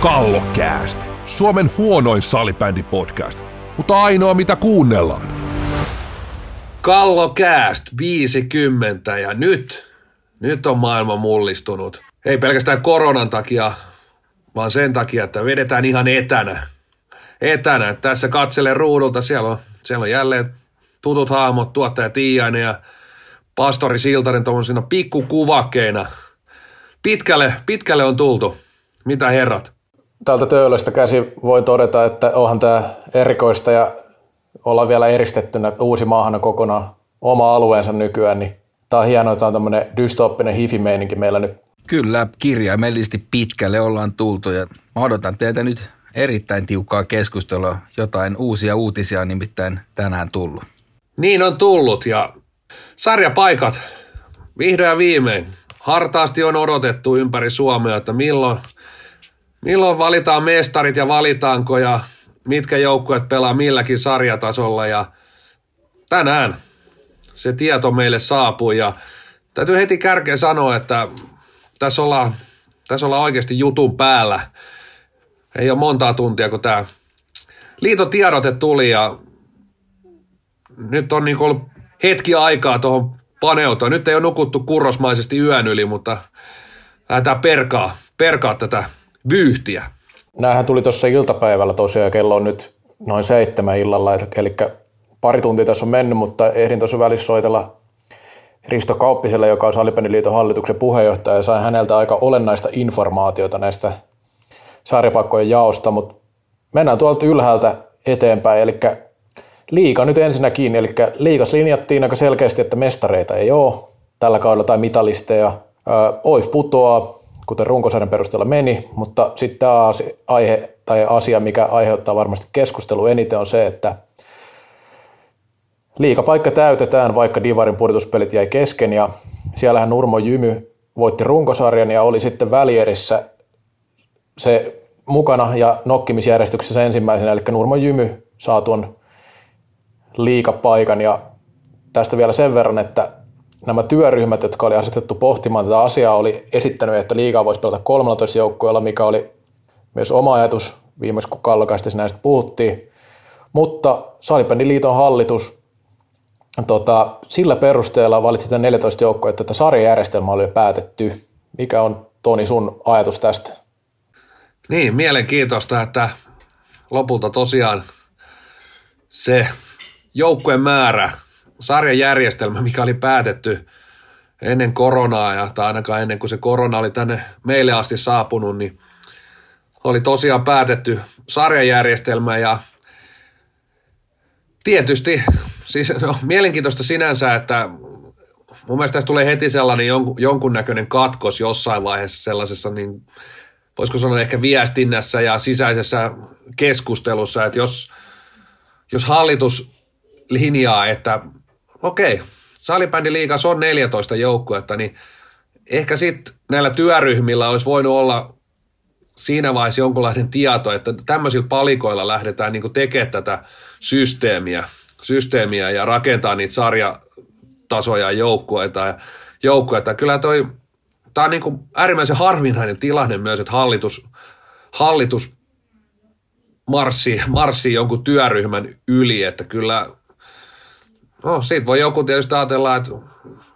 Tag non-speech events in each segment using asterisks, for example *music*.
Kallokääst, Suomen huonoin salibändipodcast, mutta ainoa mitä kuunnellaan. Kallokääst 50 ja nyt, nyt on maailma mullistunut. Ei pelkästään koronan takia, vaan sen takia, että vedetään ihan etänä. Etänä. Tässä katsele ruudulta, siellä on, siellä on jälleen tutut hahmot, tuottaja Tiiainen ja pastori Siltanen tuommoisina pikkukuvakkeina. Pitkälle, pitkälle on tultu. Mitä herrat? Tältä töölöstä käsi voi todeta, että onhan tämä erikoista ja ollaan vielä eristettynä uusi maahana kokonaan oma alueensa nykyään, niin tämä on hienoa, että on tämmöinen dystooppinen hifimeininki meillä nyt. Kyllä, kirjaimellisesti pitkälle ollaan tultu ja mä odotan teitä nyt erittäin tiukkaa keskustelua. Jotain uusia uutisia on nimittäin tänään tullut. Niin on tullut ja sarjapaikat vihdoin ja viimein. Hartaasti on odotettu ympäri Suomea, että milloin, milloin valitaan mestarit ja valitaanko ja mitkä joukkueet pelaa milläkin sarjatasolla ja tänään se tieto meille saapui ja täytyy heti kärkeen sanoa, että tässä ollaan, tässä ollaan oikeasti jutun päällä. Ei ole montaa tuntia, kun tämä liiton tiedote tuli ja nyt on niin ollut hetki aikaa tuohon paneutua. Nyt ei ole nukuttu kurrosmaisesti yön yli, mutta lähdetään perkaa, perkaa tätä vyyhtiä. Nämähän tuli tuossa iltapäivällä tosiaan, kello on nyt noin seitsemän illalla, eli pari tuntia tässä on mennyt, mutta ehdin tuossa välissä soitella Risto Kauppiselle, joka on Salipäniliiton hallituksen puheenjohtaja, ja sain häneltä aika olennaista informaatiota näistä sarjapakkojen jaosta, mutta mennään tuolta ylhäältä eteenpäin, eli liika nyt ensinnäkin, eli liikas linjattiin aika selkeästi, että mestareita ei ole tällä kaudella tai mitalisteja. OIF putoaa, kuten runkosarjan perusteella meni, mutta sitten tämä aihe tai asia, mikä aiheuttaa varmasti keskustelua eniten on se, että liikapaikka täytetään, vaikka Divarin pudotuspelit jäi kesken ja siellähän Nurmo Jymy voitti runkosarjan ja oli sitten välierissä se mukana ja nokkimisjärjestyksessä ensimmäisenä, eli Nurmo Jymy saa tuon liikapaikan ja tästä vielä sen verran, että nämä työryhmät, jotka oli asetettu pohtimaan tätä asiaa, oli esittänyt, että liigaa voisi pelata 13 joukkueella, mikä oli myös oma ajatus viimeksi, kun Kallokaisesti näistä puhuttiin. Mutta Salibändiliiton hallitus tota, sillä perusteella valitsi tämän 14 joukkoa, että tätä sarjajärjestelmä oli jo päätetty. Mikä on Toni sun ajatus tästä? Niin, mielenkiintoista, että lopulta tosiaan se joukkueen määrä, sarjajärjestelmä, mikä oli päätetty ennen koronaa, ja, tai ainakaan ennen kuin se korona oli tänne meille asti saapunut, niin oli tosiaan päätetty sarjajärjestelmä, ja tietysti, siis no, mielenkiintoista sinänsä, että mun mielestä tässä tulee heti sellainen jonkunnäköinen katkos jossain vaiheessa sellaisessa, niin voisiko sanoa ehkä viestinnässä ja sisäisessä keskustelussa, että jos, jos hallitus linjaa, että okei, salibändiliigas on 14 joukkuetta, niin ehkä sitten näillä työryhmillä olisi voinut olla siinä vaiheessa jonkunlainen tieto, että tämmöisillä palikoilla lähdetään niin tekemään tätä systeemiä, systeemiä ja rakentaa niitä sarjatasoja joukkueita ja joukkueita. Kyllä toi, tämä on niin kuin äärimmäisen harvinainen tilanne myös, että hallitus, hallitus marssii, marssii jonkun työryhmän yli, että kyllä No, siitä voi joku tietysti ajatella, että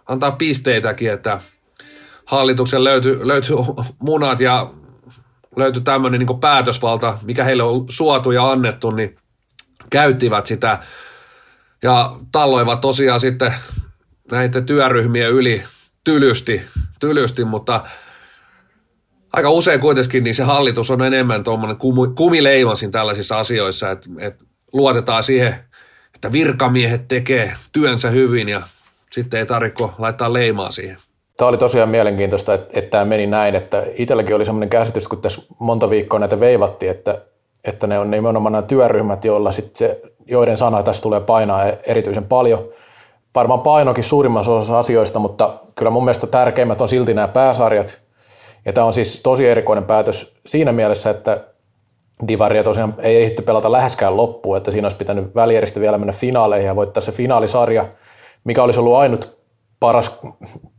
antaa pisteitäkin, että hallituksen löytyy, löytyy munat ja löytyy tämmöinen niin päätösvalta, mikä heille on suotu ja annettu, niin käyttivät sitä ja talloivat tosiaan sitten näiden työryhmien yli tylysti, tylysti mutta aika usein kuitenkin niin se hallitus on enemmän tuommoinen kumileimasin tällaisissa asioissa, että, että luotetaan siihen että virkamiehet tekee työnsä hyvin ja sitten ei tarvitse laittaa leimaa siihen. Tämä oli tosiaan mielenkiintoista, että, tämä meni näin, että itselläkin oli semmoinen käsitys, kun tässä monta viikkoa näitä veivattiin, että, että ne on nimenomaan nämä työryhmät, joilla sitten se, joiden sana tässä tulee painaa erityisen paljon. Varmaan painokin suurimmassa osassa asioista, mutta kyllä mun mielestä tärkeimmät on silti nämä pääsarjat. Ja tämä on siis tosi erikoinen päätös siinä mielessä, että Divaria tosiaan ei ehditty pelata läheskään loppuun, että siinä olisi pitänyt välieristä vielä mennä finaaleihin ja voittaa se finaalisarja, mikä olisi ollut ainut paras,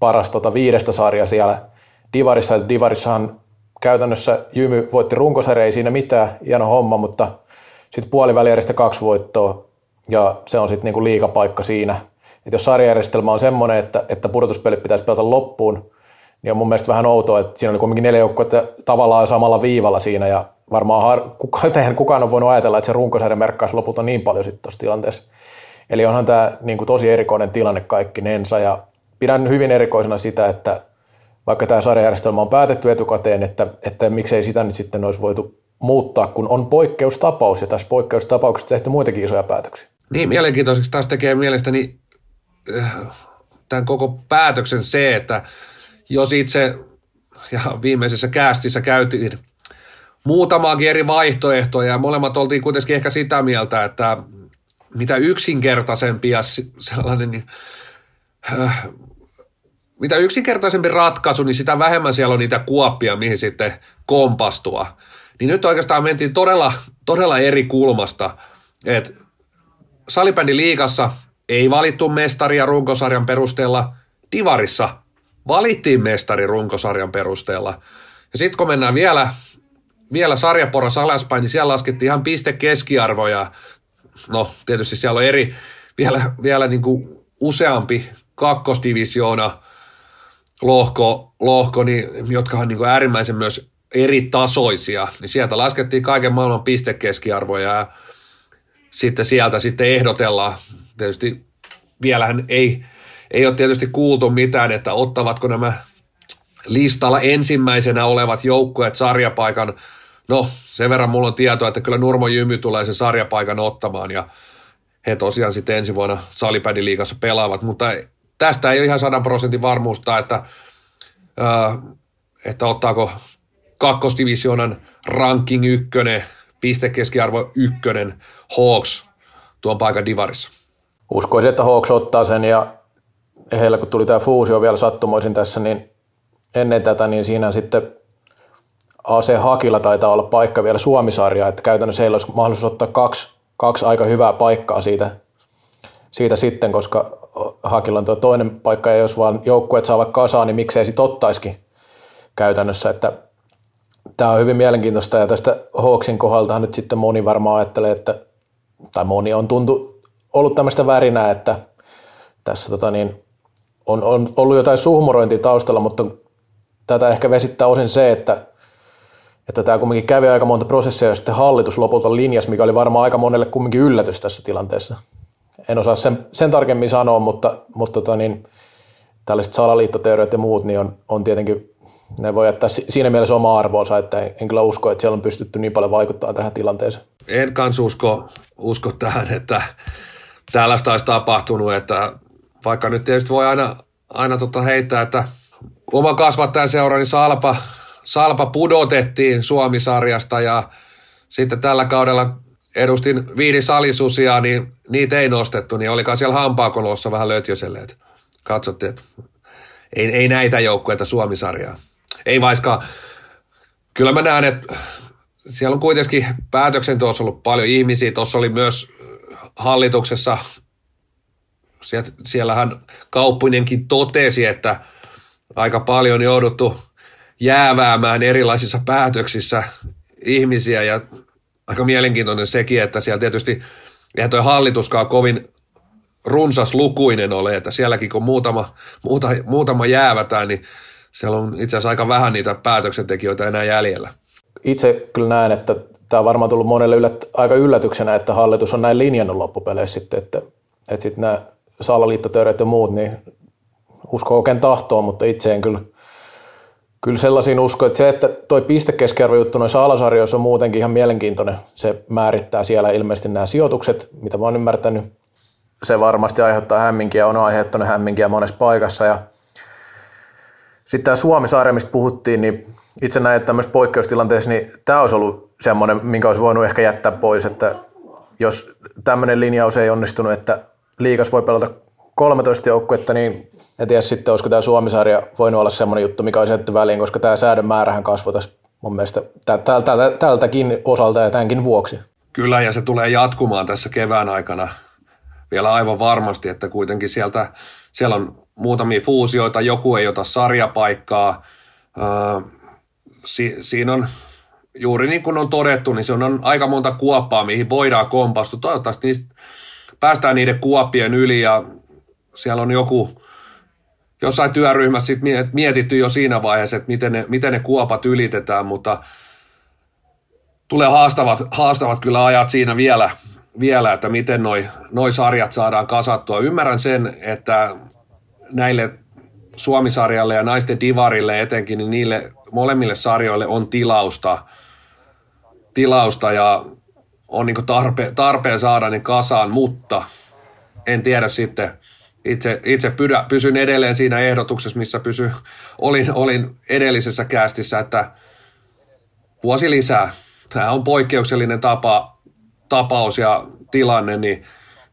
paras tota viidestä sarja siellä Divarissa. Divarissahan käytännössä Jymy voitti runkosarja, ei siinä mitään, hieno homma, mutta sitten puolivälieristä kaksi voittoa ja se on sitten niinku liikapaikka siinä. Et jos sarjajärjestelmä on semmoinen, että, että pudotuspelit pitäisi pelata loppuun, niin on mun mielestä vähän outoa, että siinä oli kuitenkin neljä joukkuetta tavallaan samalla viivalla siinä ja varmaan har, *laughs* kukaan, kukaan on voinut ajatella, että se runkosarja merkkaisi lopulta niin paljon sitten tuossa tilanteessa. Eli onhan tämä niin kuin tosi erikoinen tilanne kaikki nensa ja pidän hyvin erikoisena sitä, että vaikka tämä sarjajärjestelmä on päätetty etukäteen, että, että miksei sitä nyt sitten olisi voitu muuttaa, kun on poikkeustapaus ja tässä poikkeustapauksessa tehty muitakin isoja päätöksiä. Niin, mielenkiintoiseksi taas tekee mielestäni äh, tämän koko päätöksen se, että jos itse ja viimeisessä käästissä käytiin muutamaakin eri vaihtoehtoja ja molemmat oltiin kuitenkin ehkä sitä mieltä, että mitä yksinkertaisempi ja sellainen niin, äh, mitä yksinkertaisempi ratkaisu, niin sitä vähemmän siellä on niitä kuoppia, mihin sitten kompastua. Niin nyt oikeastaan mentiin todella, todella eri kulmasta, että salibändi liigassa ei valittu mestaria runkosarjan perusteella, Divarissa valittiin mestari runkosarjan perusteella. Ja sitten kun mennään vielä, vielä sarjaporras alaspäin, niin siellä laskettiin ihan piste keskiarvoja. No tietysti siellä on eri, vielä, vielä niin kuin useampi kakkosdivisioona lohko, lohko niin, jotka on niin kuin äärimmäisen myös eri tasoisia, niin sieltä laskettiin kaiken maailman pistekeskiarvoja ja sitten sieltä sitten ehdotellaan. Tietysti vielähän ei, ei ole tietysti kuultu mitään, että ottavatko nämä listalla ensimmäisenä olevat joukkueet sarjapaikan. No, sen verran mulla on tietoa, että kyllä Nurmo Jymy tulee sen sarjapaikan ottamaan ja he tosiaan sitten ensi vuonna liigassa pelaavat, mutta tästä ei ole ihan sadan prosentin varmuutta, että, että ottaako kakkosdivisionan ranking ykkönen, pistekeskiarvo ykkönen, Hawks tuon paikan divarissa. Uskoisin, että Hawks ottaa sen ja heillä kun tuli tämä fuusio vielä sattumoisin tässä, niin ennen tätä, niin siinä sitten AC Hakilla taitaa olla paikka vielä Suomisarja, että käytännössä heillä olisi mahdollisuus ottaa kaksi, kaksi aika hyvää paikkaa siitä, siitä sitten, koska Hakilla on tuo toinen paikka, ja jos vaan joukkueet saavat kasaan, niin miksei sitten ottaisikin käytännössä, että tämä on hyvin mielenkiintoista ja tästä Hawksin kohdalta nyt sitten moni varmaan ajattelee, että, tai moni on tuntu, ollut tämmöistä värinää, että tässä tota niin, on, on ollut jotain suhmurointia taustalla, mutta tätä ehkä vesittää osin se, että, että tämä kumminkin kävi aika monta prosessia ja sitten hallitus lopulta linjas, mikä oli varmaan aika monelle kumminkin yllätys tässä tilanteessa. En osaa sen, sen tarkemmin sanoa, mutta, mutta tota niin, tällaiset salaliittoteoriat ja muut niin on, on tietenkin ne voi jättää siinä mielessä oma arvoonsa, että en kyllä usko, että siellä on pystytty niin paljon vaikuttaa tähän tilanteeseen. En kans usko, usko tähän, että tällaista olisi tapahtunut, että vaikka nyt tietysti voi aina, aina tota heittää, että oma kasvattajan seura, niin Salpa, Salpa pudotettiin Suomisarjasta ja sitten tällä kaudella edustin viidi salisusia, niin niitä ei nostettu, niin olikaan siellä hampaakolossa vähän lötjöselle, että katsottiin, että ei, ei näitä joukkueita Suomisarjaa ei vaikka, kyllä mä näen, että siellä on kuitenkin päätöksenteossa ollut paljon ihmisiä. Tuossa oli myös hallituksessa, siellähän Kauppinenkin totesi, että aika paljon jouduttu jääväämään erilaisissa päätöksissä ihmisiä ja aika mielenkiintoinen sekin, että siellä tietysti eihän toi hallituskaan kovin runsas lukuinen ole, että sielläkin kun muutama, muuta, muutama jäävätään, niin siellä on itse asiassa aika vähän niitä päätöksentekijöitä enää jäljellä. Itse kyllä näen, että tämä on varmaan tullut monelle yllät, aika yllätyksenä, että hallitus on näin linjannut loppupeleissä sitten, että, että sitten nämä salaliittoteoriat ja muut, niin usko oikein tahtoon, mutta itse en kyllä, kyllä sellaisiin usko, että se, että toi pistekeskiarvo juttu noissa alasarjoissa on muutenkin ihan mielenkiintoinen. Se määrittää siellä ilmeisesti nämä sijoitukset, mitä mä oon ymmärtänyt. Se varmasti aiheuttaa hämminkiä, on aiheuttanut hämminkiä monessa paikassa ja – sitten tämä Suomi-sarja, mistä puhuttiin, niin itse näin, että tämmöisessä poikkeustilanteessa, niin tämä olisi ollut semmoinen, minkä olisi voinut ehkä jättää pois, että jos tämmöinen linjaus ei onnistunut, että liikas voi pelata 13 joukkuetta, niin en tiedä sitten, olisiko tämä Suomi-sarja voinut olla semmoinen juttu, mikä olisi jätty väliin, koska tämä säädön määrähän kasvoi tässä mun mielestä tältäkin osalta ja tämänkin vuoksi. Kyllä, ja se tulee jatkumaan tässä kevään aikana vielä aivan varmasti, että kuitenkin sieltä, siellä on muutamia fuusioita, joku ei ota sarjapaikkaa, si, siinä on juuri niin kuin on todettu, niin se on aika monta kuoppaa, mihin voidaan kompastua. Toivottavasti niistä päästään niiden kuoppien yli ja siellä on joku, jossain työryhmässä sit mietitty jo siinä vaiheessa, että miten ne, miten ne kuopat ylitetään, mutta tulee haastavat, haastavat kyllä ajat siinä vielä, vielä että miten noi, noi sarjat saadaan kasattua. Ymmärrän sen, että näille Suomisarjalle ja naisten divarille etenkin, niin niille molemmille sarjoille on tilausta, tilausta ja on niin tarpe, tarpeen saada ne kasaan, mutta en tiedä sitten, itse, itse pydä, pysyn edelleen siinä ehdotuksessa, missä pysy, olin, olin edellisessä kästissä, että vuosi lisää. Tämä on poikkeuksellinen tapa, tapaus ja tilanne, niin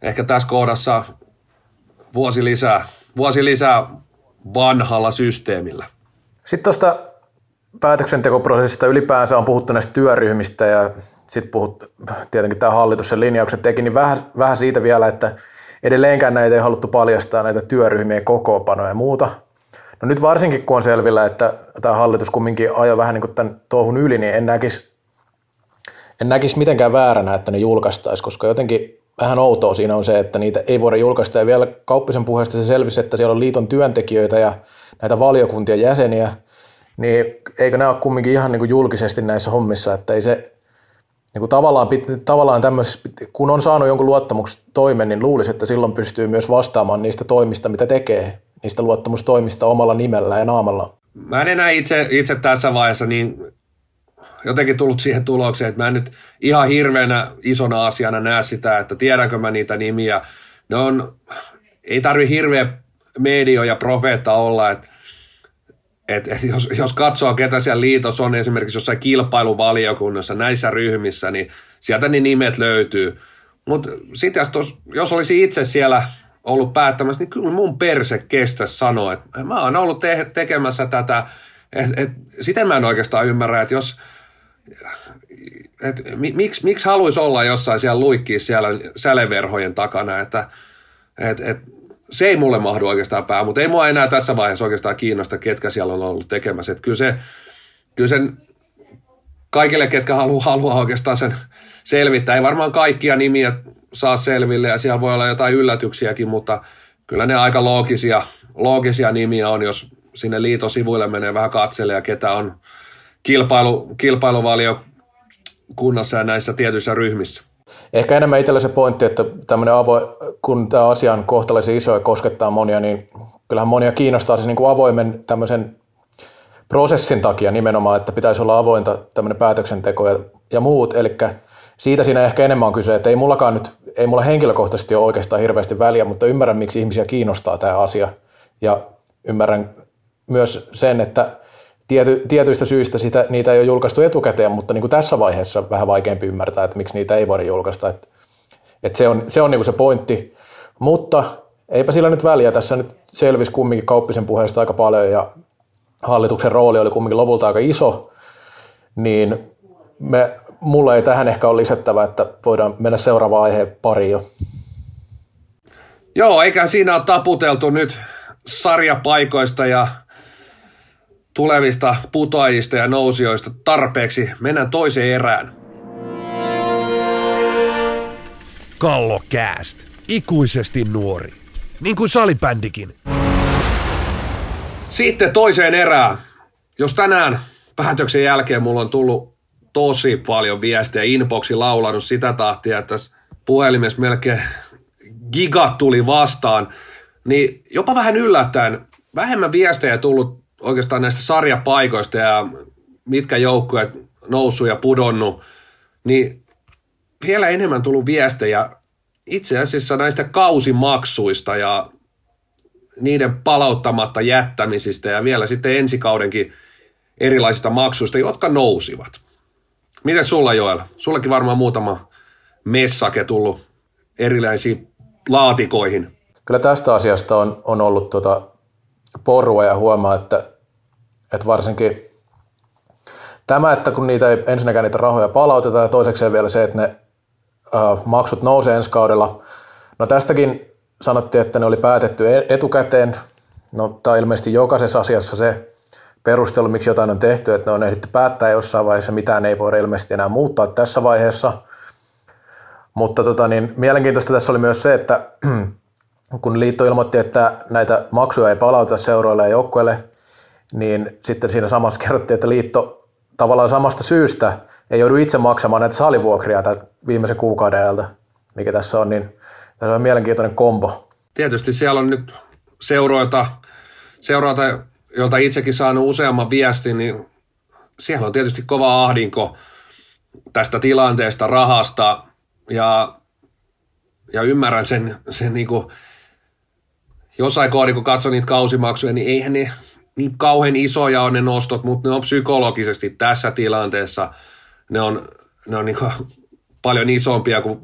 ehkä tässä kohdassa vuosi lisää, vuosi lisää vanhalla systeemillä. Sitten tuosta päätöksentekoprosessista ylipäänsä on puhuttu näistä työryhmistä ja sitten puhut, tietenkin tämä hallitus sen linjaukset teki, niin vähän, vähän siitä vielä, että edelleenkään näitä ei haluttu paljastaa näitä työryhmien kokoopanoja ja muuta. No nyt varsinkin kun on selvillä, että tämä hallitus kumminkin ajoi vähän niin kuin tämän touhun yli, niin en näkisi, en näkisi mitenkään vääränä, että ne julkaistaisi, koska jotenkin vähän outoa siinä on se, että niitä ei voida julkaista. Ja vielä kauppisen puheesta se selvisi, että siellä on liiton työntekijöitä ja näitä valiokuntien jäseniä, niin eikö ne ole kumminkin ihan niin kuin julkisesti näissä hommissa, että ei se niin kuin tavallaan, tavallaan kun on saanut jonkun luottamuksen toimen, niin luulisi, että silloin pystyy myös vastaamaan niistä toimista, mitä tekee, niistä luottamustoimista omalla nimellä ja naamalla. Mä en enää itse, itse tässä vaiheessa niin jotenkin tullut siihen tulokseen, että mä en nyt ihan hirveänä isona asiana näe sitä, että tiedänkö mä niitä nimiä. Ne on, ei tarvi hirveä medio ja profeetta olla, että et, et jos, jos katsoo, ketä siellä liitossa on esimerkiksi jossain kilpailuvaliokunnassa näissä ryhmissä, niin sieltä ne nimet löytyy. Mutta sitten jos, jos olisi itse siellä ollut päättämässä, niin kyllä mun perse kestä sanoa, että mä oon ollut te- tekemässä tätä. Et, et, sitä mä en oikeastaan ymmärrä, että jos, et, miksi, miksi haluaisi olla jossain siellä luikkii siellä säleverhojen takana, että et, et, se ei mulle mahdu oikeastaan pää, mutta ei mua enää tässä vaiheessa oikeastaan kiinnosta, ketkä siellä on ollut tekemässä. Et kyllä, se, kyllä sen kaikille, ketkä haluaa, haluaa oikeastaan sen selvittää. Ei varmaan kaikkia nimiä saa selville ja siellä voi olla jotain yllätyksiäkin, mutta kyllä ne aika loogisia, loogisia nimiä on, jos sinne liitosivuille menee vähän katselle ja ketä on kilpailu, kilpailuvaliokunnassa ja näissä tietyissä ryhmissä. Ehkä enemmän itsellä se pointti, että tämmöinen avo, kun tämä asia on kohtalaisen iso ja koskettaa monia, niin kyllähän monia kiinnostaa se niin kuin avoimen tämmöisen prosessin takia nimenomaan, että pitäisi olla avointa tämmöinen päätöksenteko ja, ja muut. Eli siitä siinä ehkä enemmän on kyse, että ei mullakaan nyt, ei mulla henkilökohtaisesti ole oikeastaan hirveästi väliä, mutta ymmärrän, miksi ihmisiä kiinnostaa tämä asia. Ja ymmärrän myös sen, että tiety, tietyistä syistä sitä, niitä ei ole julkaistu etukäteen, mutta niin kuin tässä vaiheessa vähän vaikeampi ymmärtää, että miksi niitä ei voida julkaista. Että, että se on se, on niin kuin se pointti. Mutta eipä sillä nyt väliä. Tässä nyt selvisi kumminkin kauppisen puheesta aika paljon ja hallituksen rooli oli kumminkin lopulta aika iso, niin me, mulla ei tähän ehkä ole lisättävä, että voidaan mennä seuraavaan aiheen pariin jo. Joo, eikä siinä ole taputeltu nyt sarjapaikoista ja tulevista putoajista ja nousijoista tarpeeksi. Mennään toiseen erään. Kallo Kääst. Ikuisesti nuori. Niin kuin salibändikin. Sitten toiseen erään. Jos tänään päätöksen jälkeen mulla on tullut tosi paljon viestejä, inboxi laulanut sitä tahtia, että tässä puhelimessa melkein giga tuli vastaan, niin jopa vähän yllättäen vähemmän viestejä tullut oikeastaan näistä sarjapaikoista ja mitkä joukkueet noussut ja pudonnut, niin vielä enemmän tullut viestejä itse asiassa näistä kausimaksuista ja niiden palauttamatta jättämisistä ja vielä sitten ensi kaudenkin erilaisista maksuista, jotka nousivat. Miten sulla Joel? Sullakin varmaan muutama messake tullut erilaisiin laatikoihin. Kyllä tästä asiasta on, on ollut tota porua ja huomaa, että että varsinkin tämä, että kun niitä ei ensinnäkään niitä rahoja palauteta ja toisekseen vielä se, että ne maksut nousee ensi kaudella. No tästäkin sanottiin, että ne oli päätetty e-, etukäteen. No tämä on ilmeisesti jokaisessa asiassa se perustelu, miksi jotain on tehty, että ne on ehditty päättää jossain vaiheessa, mitään ei voida ilmeisesti enää muuttaa tässä vaiheessa. Mutta tota, niin, mielenkiintoista tässä oli myös se, että *clears throat* kun liitto ilmoitti, että näitä maksuja ei palauta seuroille ja joukkueille, niin sitten siinä samassa kerrottiin, että liitto tavallaan samasta syystä ei joudu itse maksamaan näitä salivuokria tämän viimeisen kuukauden ajalta, mikä tässä on, niin tässä on mielenkiintoinen kombo. Tietysti siellä on nyt seuroita, seuroita jolta itsekin saanut useamman viestin, niin siellä on tietysti kova ahdinko tästä tilanteesta, rahasta ja, ja ymmärrän sen, sen niin kuin, jossain kohdin, kun katson niitä kausimaksuja, niin eihän ne niin kauhean isoja on ne nostot, mutta ne on psykologisesti tässä tilanteessa, ne on, ne on niin paljon isompia kuin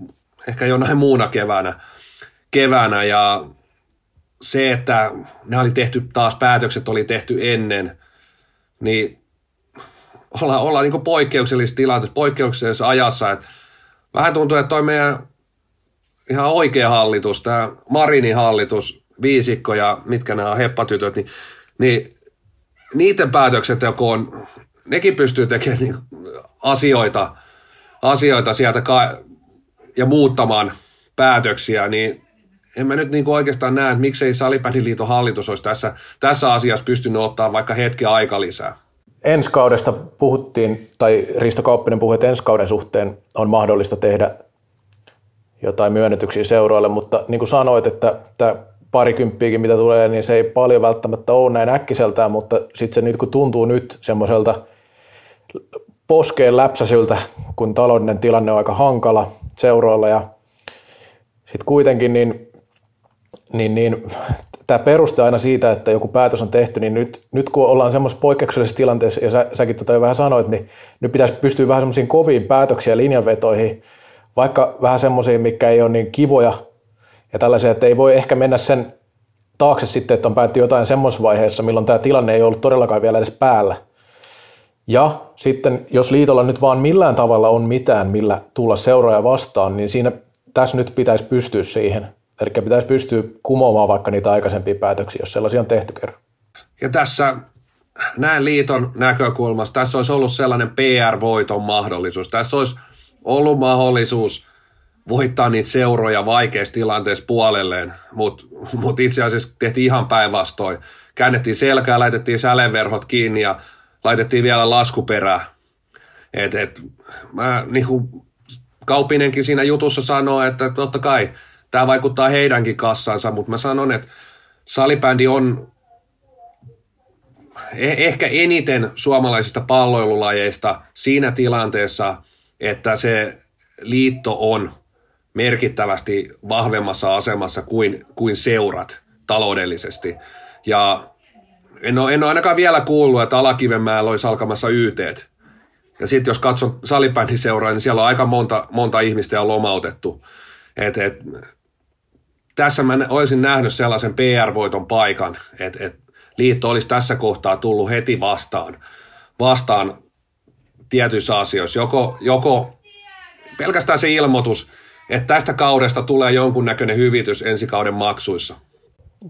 ehkä jonain muuna keväänä. keväänä ja se, että ne oli tehty taas, päätökset oli tehty ennen, niin ollaan, ollaan niin poikkeuksellisessa tilanteessa, poikkeuksellisessa ajassa. Että vähän tuntuu, että toi meidän ihan oikea hallitus, tämä Marinin hallitus, viisikko ja mitkä nämä on, heppatytöt, niin, niin niiden päätökset, joku on, nekin pystyy tekemään niin asioita, asioita sieltä ka- ja muuttamaan päätöksiä, niin en mä nyt niin kuin oikeastaan näe, että miksei Salibändiliiton hallitus olisi tässä, tässä asiassa pystynyt ottaa vaikka hetki aika lisää. Ensi kaudesta puhuttiin, tai Risto Kauppinen puhui, että ensi kauden suhteen on mahdollista tehdä jotain myönnetyksiä seuroille, mutta niin kuin sanoit, että tämä parikymppiäkin mitä tulee, niin se ei paljon välttämättä ole näin äkkiseltään, mutta sitten se nyt kun tuntuu nyt semmoiselta poskeen läpsäsyltä, kun taloudellinen tilanne on aika hankala seuroilla ja sitten kuitenkin niin niin, niin tämä peruste aina siitä, että joku päätös on tehty, niin nyt, nyt kun ollaan semmoisessa poikkeuksellisessa tilanteessa, ja sä, säkin tota jo vähän sanoit, niin nyt pitäisi pystyä vähän semmoisiin koviin päätöksiin ja linjanvetoihin, vaikka vähän semmoisiin, mikä ei ole niin kivoja ja tällaisia, että ei voi ehkä mennä sen taakse sitten, että on päätty jotain semmoisessa vaiheessa, milloin tämä tilanne ei ollut todellakaan vielä edes päällä. Ja sitten, jos liitolla nyt vaan millään tavalla on mitään, millä tulla seuraaja vastaan, niin siinä tässä nyt pitäisi pystyä siihen – Eli pitäisi pystyä kumoamaan vaikka niitä aikaisempia päätöksiä, jos sellaisia on tehty kerran. Ja tässä näin liiton näkökulmasta, tässä olisi ollut sellainen PR-voiton mahdollisuus. Tässä olisi ollut mahdollisuus voittaa niitä seuroja vaikeassa tilanteessa puolelleen, mutta mut itse asiassa tehtiin ihan päinvastoin. Käännettiin selkää, laitettiin säleverhot kiinni ja laitettiin vielä laskuperää. Et, et, mä, niin kuin Kaupinenkin siinä jutussa sanoo, että totta kai – tämä vaikuttaa heidänkin kassansa, mutta mä sanon, että salibändi on e- ehkä eniten suomalaisista palloilulajeista siinä tilanteessa, että se liitto on merkittävästi vahvemmassa asemassa kuin, kuin seurat taloudellisesti. Ja en ole, en ole ainakaan vielä kuullut, että Alakivenmäellä olisi alkamassa YT. Ja sitten jos katson salibändiseuraa, niin siellä on aika monta, monta ihmistä ja lomautettu. Et, et, tässä mä olisin nähnyt sellaisen PR-voiton paikan, että, että liitto olisi tässä kohtaa tullut heti vastaan, vastaan tietyissä asioissa. Joko, joko pelkästään se ilmoitus, että tästä kaudesta tulee jonkunnäköinen hyvitys ensi kauden maksuissa.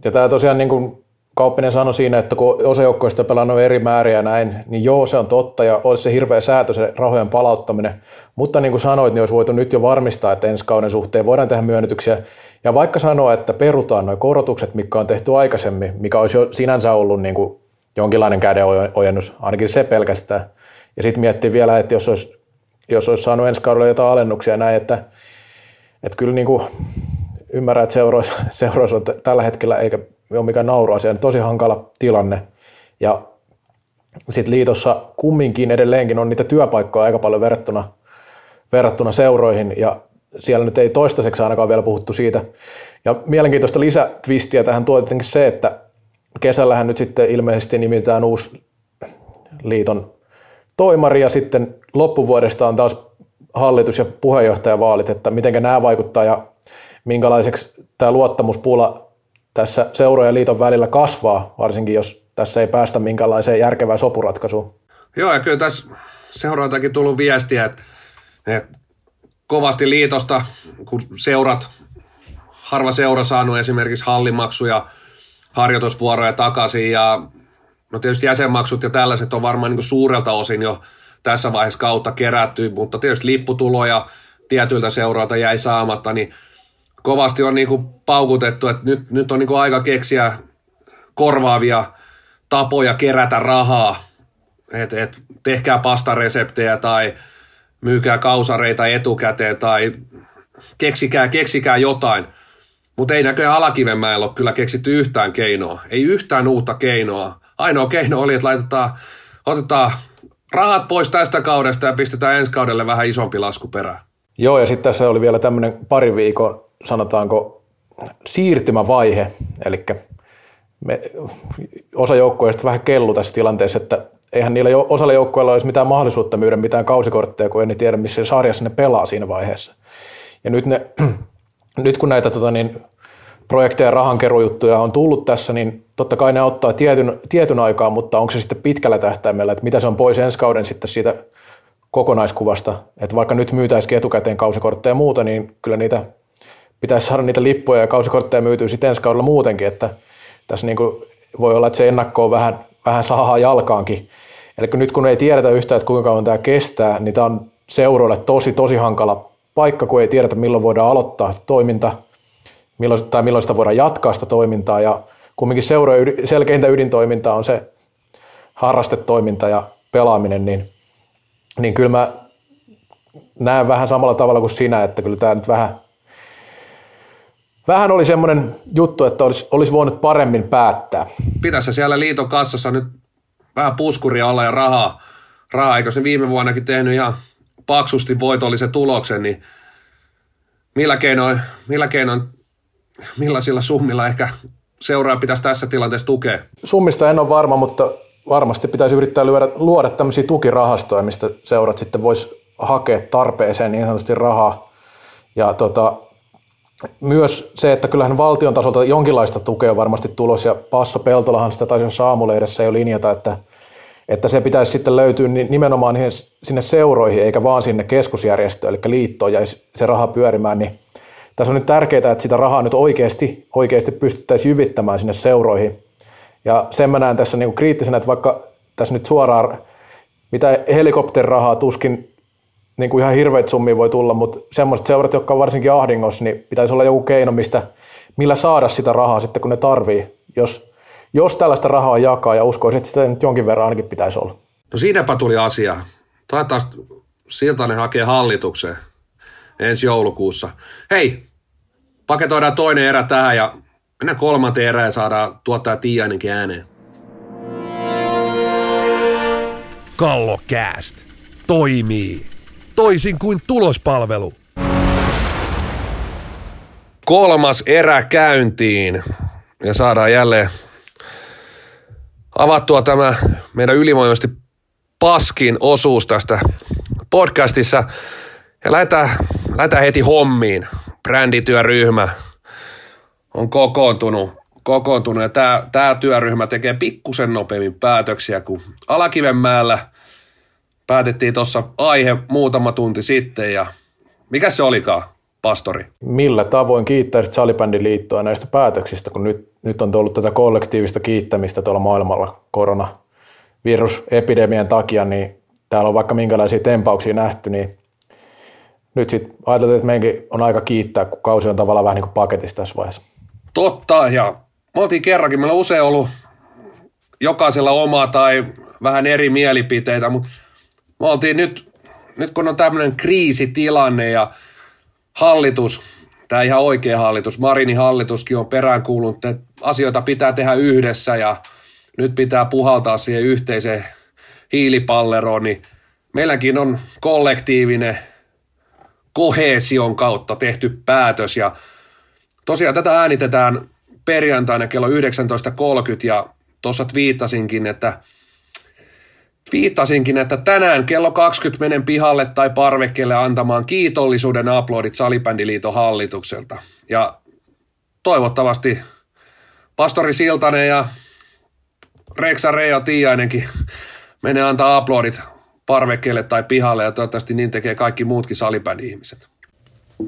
Ja tämä tosiaan niin kuin Kauppinen sanoi siinä, että kun osa joukkoista pelannut eri määriä näin, niin joo, se on totta ja olisi se hirveä säätö se rahojen palauttaminen. Mutta niin kuin sanoit, niin olisi voitu nyt jo varmistaa, että ensi kauden suhteen voidaan tehdä myönnytyksiä. Ja vaikka sanoa, että perutaan nuo korotukset, mikä on tehty aikaisemmin, mikä olisi jo sinänsä ollut niin kuin jonkinlainen kädenojennus, ainakin se pelkästään. Ja sitten miettii vielä, että jos olisi, jos olisi saanut ensi kaudella jotain alennuksia näin, että, että kyllä niin kuin ymmärrän, että seuroissa, *laughs* seuroissa on tällä hetkellä eikä ole mikään nauruasia, niin tosi hankala tilanne. Ja sitten liitossa kumminkin edelleenkin on niitä työpaikkoja aika paljon verrattuna, verrattuna seuroihin, ja siellä nyt ei toistaiseksi ainakaan vielä puhuttu siitä. Ja mielenkiintoista lisätwistiä tähän tuo tietenkin se, että kesällähän nyt sitten ilmeisesti nimitetään uusi liiton toimari, ja sitten loppuvuodesta on taas hallitus- ja puheenjohtajavaalit, että miten nämä vaikuttaa ja minkälaiseksi tämä luottamuspula tässä seurojen liiton välillä kasvaa, varsinkin jos tässä ei päästä minkälaiseen järkevään sopuratkaisuun. Joo, ja kyllä tässä seuraajakin tullut viestiä, että, että kovasti liitosta, kun seurat, harva seura saanut esimerkiksi hallimaksuja, harjoitusvuoroja takaisin ja no tietysti jäsenmaksut ja tällaiset on varmaan niin suurelta osin jo tässä vaiheessa kautta kerätty, mutta tietysti lipputuloja tietyiltä seuroilta jäi saamatta, niin kovasti on niin kuin paukutettu, että nyt, nyt on niin kuin aika keksiä korvaavia tapoja kerätä rahaa, että et, tehkää pastareseptejä tai myykää kausareita etukäteen tai keksikää, keksikää jotain. Mutta ei näköjään Alakivenmäellä ole kyllä keksitty yhtään keinoa. Ei yhtään uutta keinoa. Ainoa keino oli, että laitetaan, otetaan rahat pois tästä kaudesta ja pistetään ensi kaudelle vähän isompi lasku perään. Joo, ja sitten tässä oli vielä tämmöinen pari viikon, sanotaanko, siirtymävaihe, eli me, osa joukkueista vähän kellu tässä tilanteessa, että eihän niillä osalla joukkueilla olisi mitään mahdollisuutta myydä mitään kausikortteja, kun ei ne tiedä, missä sarjassa ne pelaa siinä vaiheessa. Ja nyt, ne, *clears throat* nyt kun näitä tota, niin, projekteja ja rahankerujuttuja on tullut tässä, niin totta kai ne ottaa tietyn, tietyn aikaa, mutta onko se sitten pitkällä tähtäimellä, että mitä se on pois ensi kauden sitten siitä kokonaiskuvasta, että vaikka nyt myytäisikin etukäteen kausikortteja ja muuta, niin kyllä niitä pitäisi saada niitä lippuja ja kausikortteja myytyä sitten ensi kaudella muutenkin, että tässä niin kuin voi olla, että se ennakko on vähän, vähän sahaa jalkaankin. Eli nyt kun ei tiedetä yhtään, että kuinka kauan tämä kestää, niin tämä on seuroille tosi, tosi hankala paikka, kun ei tiedetä, milloin voidaan aloittaa toiminta, milloin, tai milloin sitä voidaan jatkaa sitä toimintaa, ja kumminkin seurojen selkeintä ydintoimintaa on se harrastetoiminta ja pelaaminen, niin, niin kyllä mä näen vähän samalla tavalla kuin sinä, että kyllä tämä nyt vähän, vähän oli semmoinen juttu, että olisi, olisi voinut paremmin päättää. Pitäisi siellä liiton kassassa nyt vähän puskuria olla ja rahaa, rahaa. eikö se viime vuonnakin tehnyt ihan paksusti voitollisen tuloksen, niin millä keinoin, millä keinoin, millaisilla summilla ehkä seuraa pitäisi tässä tilanteessa tukea? Summista en ole varma, mutta varmasti pitäisi yrittää luoda, luoda tämmöisiä tukirahastoja, mistä seurat sitten voisi hakea tarpeeseen niin sanotusti rahaa. Ja tota, myös se, että kyllähän valtion tasolta jonkinlaista tukea varmasti tulos, ja Passo Peltolahan sitä taisi saamulehdessä jo linjata, että, että se pitäisi sitten löytyä nimenomaan sinne seuroihin, eikä vaan sinne keskusjärjestöön, eli liittoon jäisi se raha pyörimään, niin tässä on nyt tärkeää, että sitä rahaa nyt oikeasti, oikeasti pystyttäisiin jyvittämään sinne seuroihin. Ja sen mä näen tässä niin kuin kriittisenä, että vaikka tässä nyt suoraan, mitä helikopterirahaa tuskin niin kuin ihan hirveitä summia voi tulla, mutta semmoiset seurat, jotka on varsinkin ahdingossa, niin pitäisi olla joku keino, mistä, millä saada sitä rahaa sitten, kun ne tarvii. Jos, jos tällaista rahaa jakaa, ja uskoisin, että sitä nyt jonkin verran ainakin pitäisi olla. No siinäpä tuli asia. Toivottavasti Siltanen hakee hallitukseen ensi joulukuussa. Hei, paketoidaan toinen erä tähän ja mennään kolmanteen erään ja saadaan tuottaa Tiiainenkin ääneen. Kallokääst toimii toisin kuin tulospalvelu. Kolmas erä käyntiin ja saadaan jälleen avattua tämä meidän ylivoimaisesti paskin osuus tästä podcastissa. Ja lähdetään, lähdetään heti hommiin. Brändityöryhmä on kokoontunut, kokoontunut ja tämä, tämä työryhmä tekee pikkusen nopeammin päätöksiä kuin Alakivenmäellä – päätettiin tuossa aihe muutama tunti sitten ja mikä se olikaan, pastori? Millä tavoin kiittäisit Salibändiliittoa näistä päätöksistä, kun nyt, nyt on tullut tätä kollektiivista kiittämistä tuolla maailmalla koronavirusepidemian takia, niin täällä on vaikka minkälaisia tempauksia nähty, niin nyt sitten ajateltiin, että meidänkin on aika kiittää, kun kausi on tavallaan vähän niin paketissa tässä vaiheessa. Totta, ja me oltiin kerrankin, meillä on usein ollut jokaisella omaa tai vähän eri mielipiteitä, mutta me oltiin nyt, nyt kun on tämmöinen kriisitilanne ja hallitus, tämä ihan oikea hallitus, Marinin hallituskin on peräänkuulunut, että asioita pitää tehdä yhdessä ja nyt pitää puhaltaa siihen yhteiseen hiilipalleroon, niin meilläkin on kollektiivinen kohesion kautta tehty päätös ja tosiaan tätä äänitetään perjantaina kello 19.30 ja tuossa twiittasinkin, että – Viittasinkin, että tänään kello 20 menen pihalle tai parvekkeelle antamaan kiitollisuuden aplodit Salibändiliiton hallitukselta. Ja toivottavasti pastori Siltanen ja Reksa Reijo Tiiainenkin menee antaa aplodit parvekkeelle tai pihalle ja toivottavasti niin tekee kaikki muutkin salibändi-ihmiset.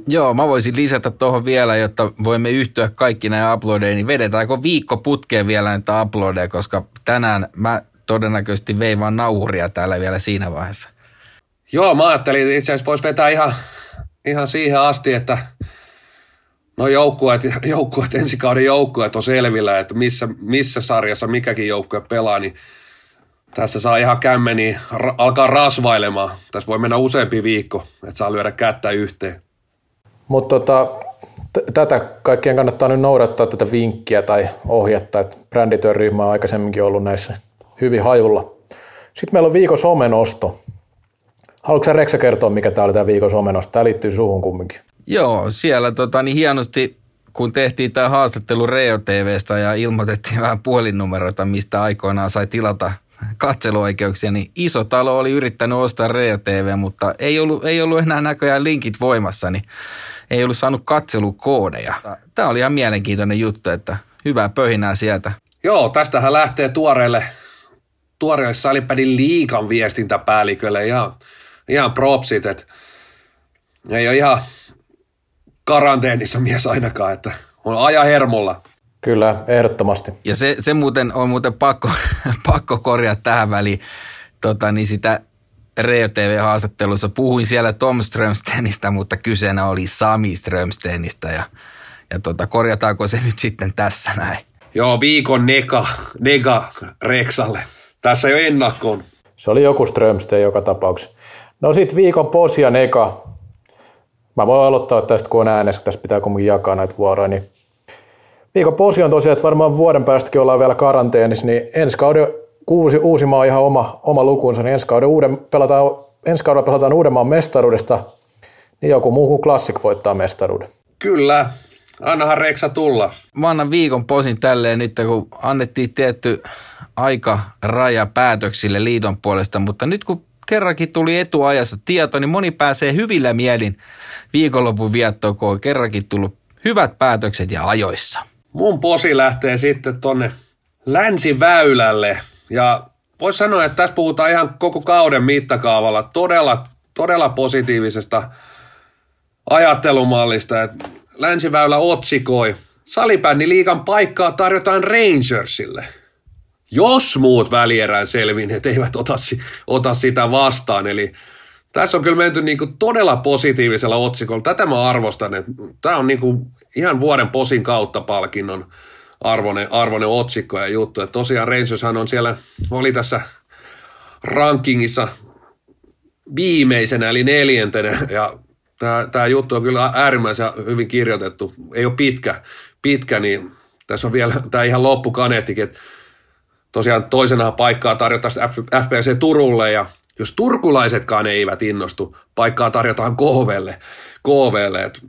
Joo, mä voisin lisätä tuohon vielä, jotta voimme yhtyä kaikki näihin uploadeihin, niin vedetäänkö viikko putkeen vielä näitä uploadeja, koska tänään mä todennäköisesti vein vaan nauhuria täällä vielä siinä vaiheessa. Joo, mä ajattelin, että itse asiassa voisi vetää ihan, ihan siihen asti, että no joukkueet, joukkueet, ensi kauden joukkueet on selvillä, että missä, missä sarjassa mikäkin joukkue pelaa, niin tässä saa ihan kämmeni ra- alkaa rasvailemaan. Tässä voi mennä useampi viikko, että saa lyödä kättä yhteen. Mutta tota, t- tätä kaikkien kannattaa nyt noudattaa tätä vinkkiä tai ohjetta, että brändityöryhmä on aikaisemminkin ollut näissä hyvin hajulla. Sitten meillä on viikon somenosto. Haluatko sä Reksa kertoa, mikä tämä oli tämä viikon somenosto? Tämä liittyy suhun kumminkin. Joo, siellä tota, niin hienosti, kun tehtiin tämä haastattelu Reo TVstä ja ilmoitettiin vähän puhelinnumeroita, mistä aikoinaan sai tilata katseluoikeuksia, niin iso talo oli yrittänyt ostaa Reo TV, mutta ei ollut, ei ollut enää näköjään linkit voimassa, niin ei ollut saanut katselukoodeja. Tämä oli ihan mielenkiintoinen juttu, että hyvää pöhinää sieltä. Joo, tästähän lähtee tuoreelle, tuoreelle Salipädin liikan viestintäpäällikölle ihan, ihan propsit, että ei ole ihan karanteenissa mies ainakaan, että on aja hermolla. Kyllä, ehdottomasti. Ja se, se muuten on muuten pakko, *laughs* pakko korjata tähän väliin tota, niin sitä Reo TV-haastattelussa. Puhuin siellä Tom Strömstenistä, mutta kyseenä oli Sami Strömstenistä ja, ja tota, korjataanko se nyt sitten tässä näin. Joo, viikon nega, nega Reksalle. Tässä jo ennakkoon. Se oli joku Strömsten joka tapauksessa. No sitten viikon posia neka. Mä voin aloittaa tästä, kun on äänessä, tässä pitää kumminkin jakaa näitä vuoroja. Niin viikon posi on tosiaan, että varmaan vuoden päästäkin ollaan vielä karanteenissa, niin ensi kauden uusi, Uusimaa on ihan oma, oma lukunsa, niin ensi, kauden uuden, pelataan, ensi kaudella pelataan Uudenmaan mestaruudesta, niin joku muu kuin Classic voittaa mestaruuden. Kyllä, annahan Reksa tulla. Mä annan viikon posin tälleen nyt, kun annettiin tietty aika raja päätöksille liiton puolesta, mutta nyt kun kerrankin tuli etuajassa tieto, niin moni pääsee hyvillä mielin viikonlopun viettoon, kun on kerrankin tullut hyvät päätökset ja ajoissa. Mun posi lähtee sitten tonne länsiväylälle. Ja voisi sanoa, että tässä puhutaan ihan koko kauden mittakaavalla todella, todella positiivisesta ajattelumallista, että länsiväylä otsikoi, salibändi liikan paikkaa tarjotaan Rangersille. Jos muut välierään selvinneet eivät ota, ota sitä vastaan, eli tässä on kyllä menty niin kuin todella positiivisella otsikolla. Tätä mä arvostan, että tämä on niin kuin ihan vuoden posin kautta palkinnon arvoinen, arvoinen otsikko ja juttu. Että tosiaan Rangershan on siellä, oli tässä rankingissa viimeisenä eli neljäntenä ja tämä, tämä juttu on kyllä äärimmäisen hyvin kirjoitettu. Ei ole pitkä, pitkä niin tässä on vielä tämä ihan loppukaneettikin, että tosiaan toisena paikkaa tarjotaan FPC Turulle ja jos turkulaisetkaan eivät innostu, paikkaa tarjotaan KVlle, KVlle et,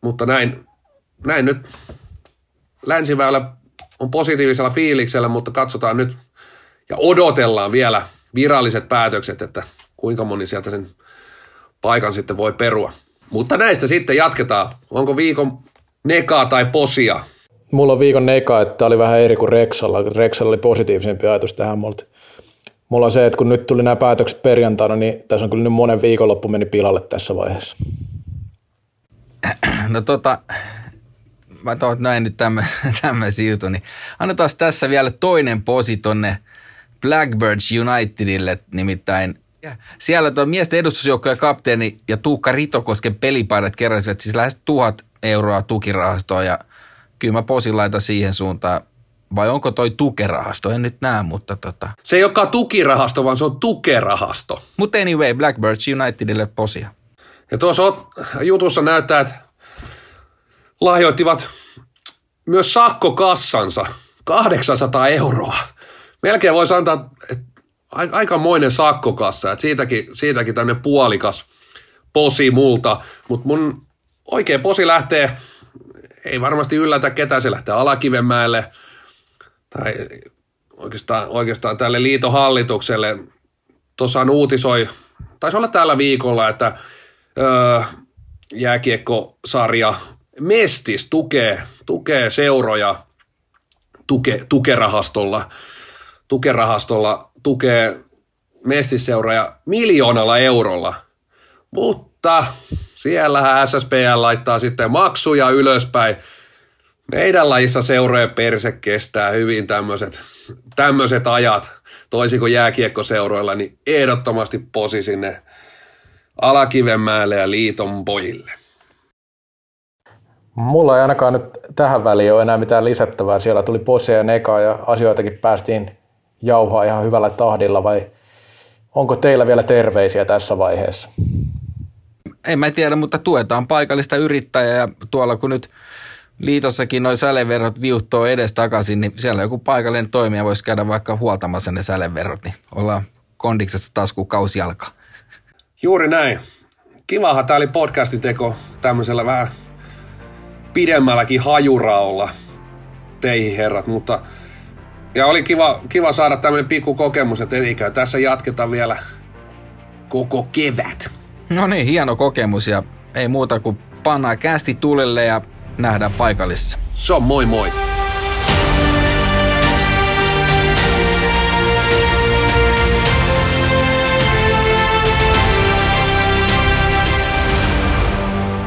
mutta näin, näin nyt länsiväylä on positiivisella fiiliksellä, mutta katsotaan nyt ja odotellaan vielä viralliset päätökset, että kuinka moni sieltä sen paikan sitten voi perua. Mutta näistä sitten jatketaan. Onko viikon nekaa tai posia? Mulla on viikon neka, että oli vähän eri kuin Rexalla. Rexalla oli positiivisempi ajatus tähän multa. Mulla on se, että kun nyt tuli nämä päätökset perjantaina, niin tässä on kyllä nyt monen viikonloppu meni pilalle tässä vaiheessa. No tota, mä toivon näin nyt tämmöisiä *laughs* juttu, niin annetaan tässä vielä toinen posi tonne Blackbirds Unitedille, nimittäin siellä tuo miesten edustusjoukkojen kapteeni ja Tuukka Ritokosken pelipaidat keräsivät siis lähes tuhat euroa tukirahastoa ja kyllä mä posin laita siihen suuntaan. Vai onko toi tukerahasto? En nyt näe, mutta tota. Se ei olekaan tukirahasto, vaan se on tukerahasto. Mutta anyway, Blackbirds Unitedille posia. Ja tuossa jutussa näyttää, että lahjoittivat myös sakkokassansa 800 euroa. Melkein voisi antaa että aikamoinen sakkokassa, että siitäkin, siitäkin tämmöinen puolikas posi multa, mutta mun oikea posi lähtee, ei varmasti yllätä ketään, se lähtee Alakivenmäelle tai oikeastaan, oikeastaan tälle liitohallitukselle. Tuossa uutisoi, taisi olla tällä viikolla, että öö, jääkiekkosarja Mestis tukee, tukee seuroja tuke, tukerahastolla, tukerahastolla tukee Mestisseuroja miljoonalla eurolla, mutta Siellähän SSPL laittaa sitten maksuja ylöspäin. Meidän lajissa seurojen perse kestää hyvin tämmöiset, tämmöiset ajat, toisin kuin jääkiekkoseuroilla, niin ehdottomasti posi sinne Alakivenmäelle ja Liiton pojille. Mulla ei ainakaan nyt tähän väliin ole enää mitään lisättävää. Siellä tuli posia ja nekaa ja asioitakin päästiin jauhaa ihan hyvällä tahdilla vai onko teillä vielä terveisiä tässä vaiheessa? En mä tiedä, mutta tuetaan paikallista yrittäjää ja tuolla kun nyt liitossakin noin säleverot viuhtoo edes takaisin, niin siellä joku paikallinen toimija voisi käydä vaikka huoltamassa ne säleverot, niin ollaan kondiksessa taas kun kausi alkaa. Juuri näin. Kivahan tämä oli podcastin teko tämmöisellä vähän pidemmälläkin hajuraolla teihin herrat, mutta ja oli kiva, kiva saada tämmöinen pikku kokemus, että eikä tässä jatketa vielä koko kevät. No niin, hieno kokemus ja ei muuta kuin pannaan kästi tulelle ja nähdään paikallissa. Se on moi moi.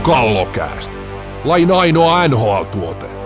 Kallokääst. Lain ainoa NHL-tuote.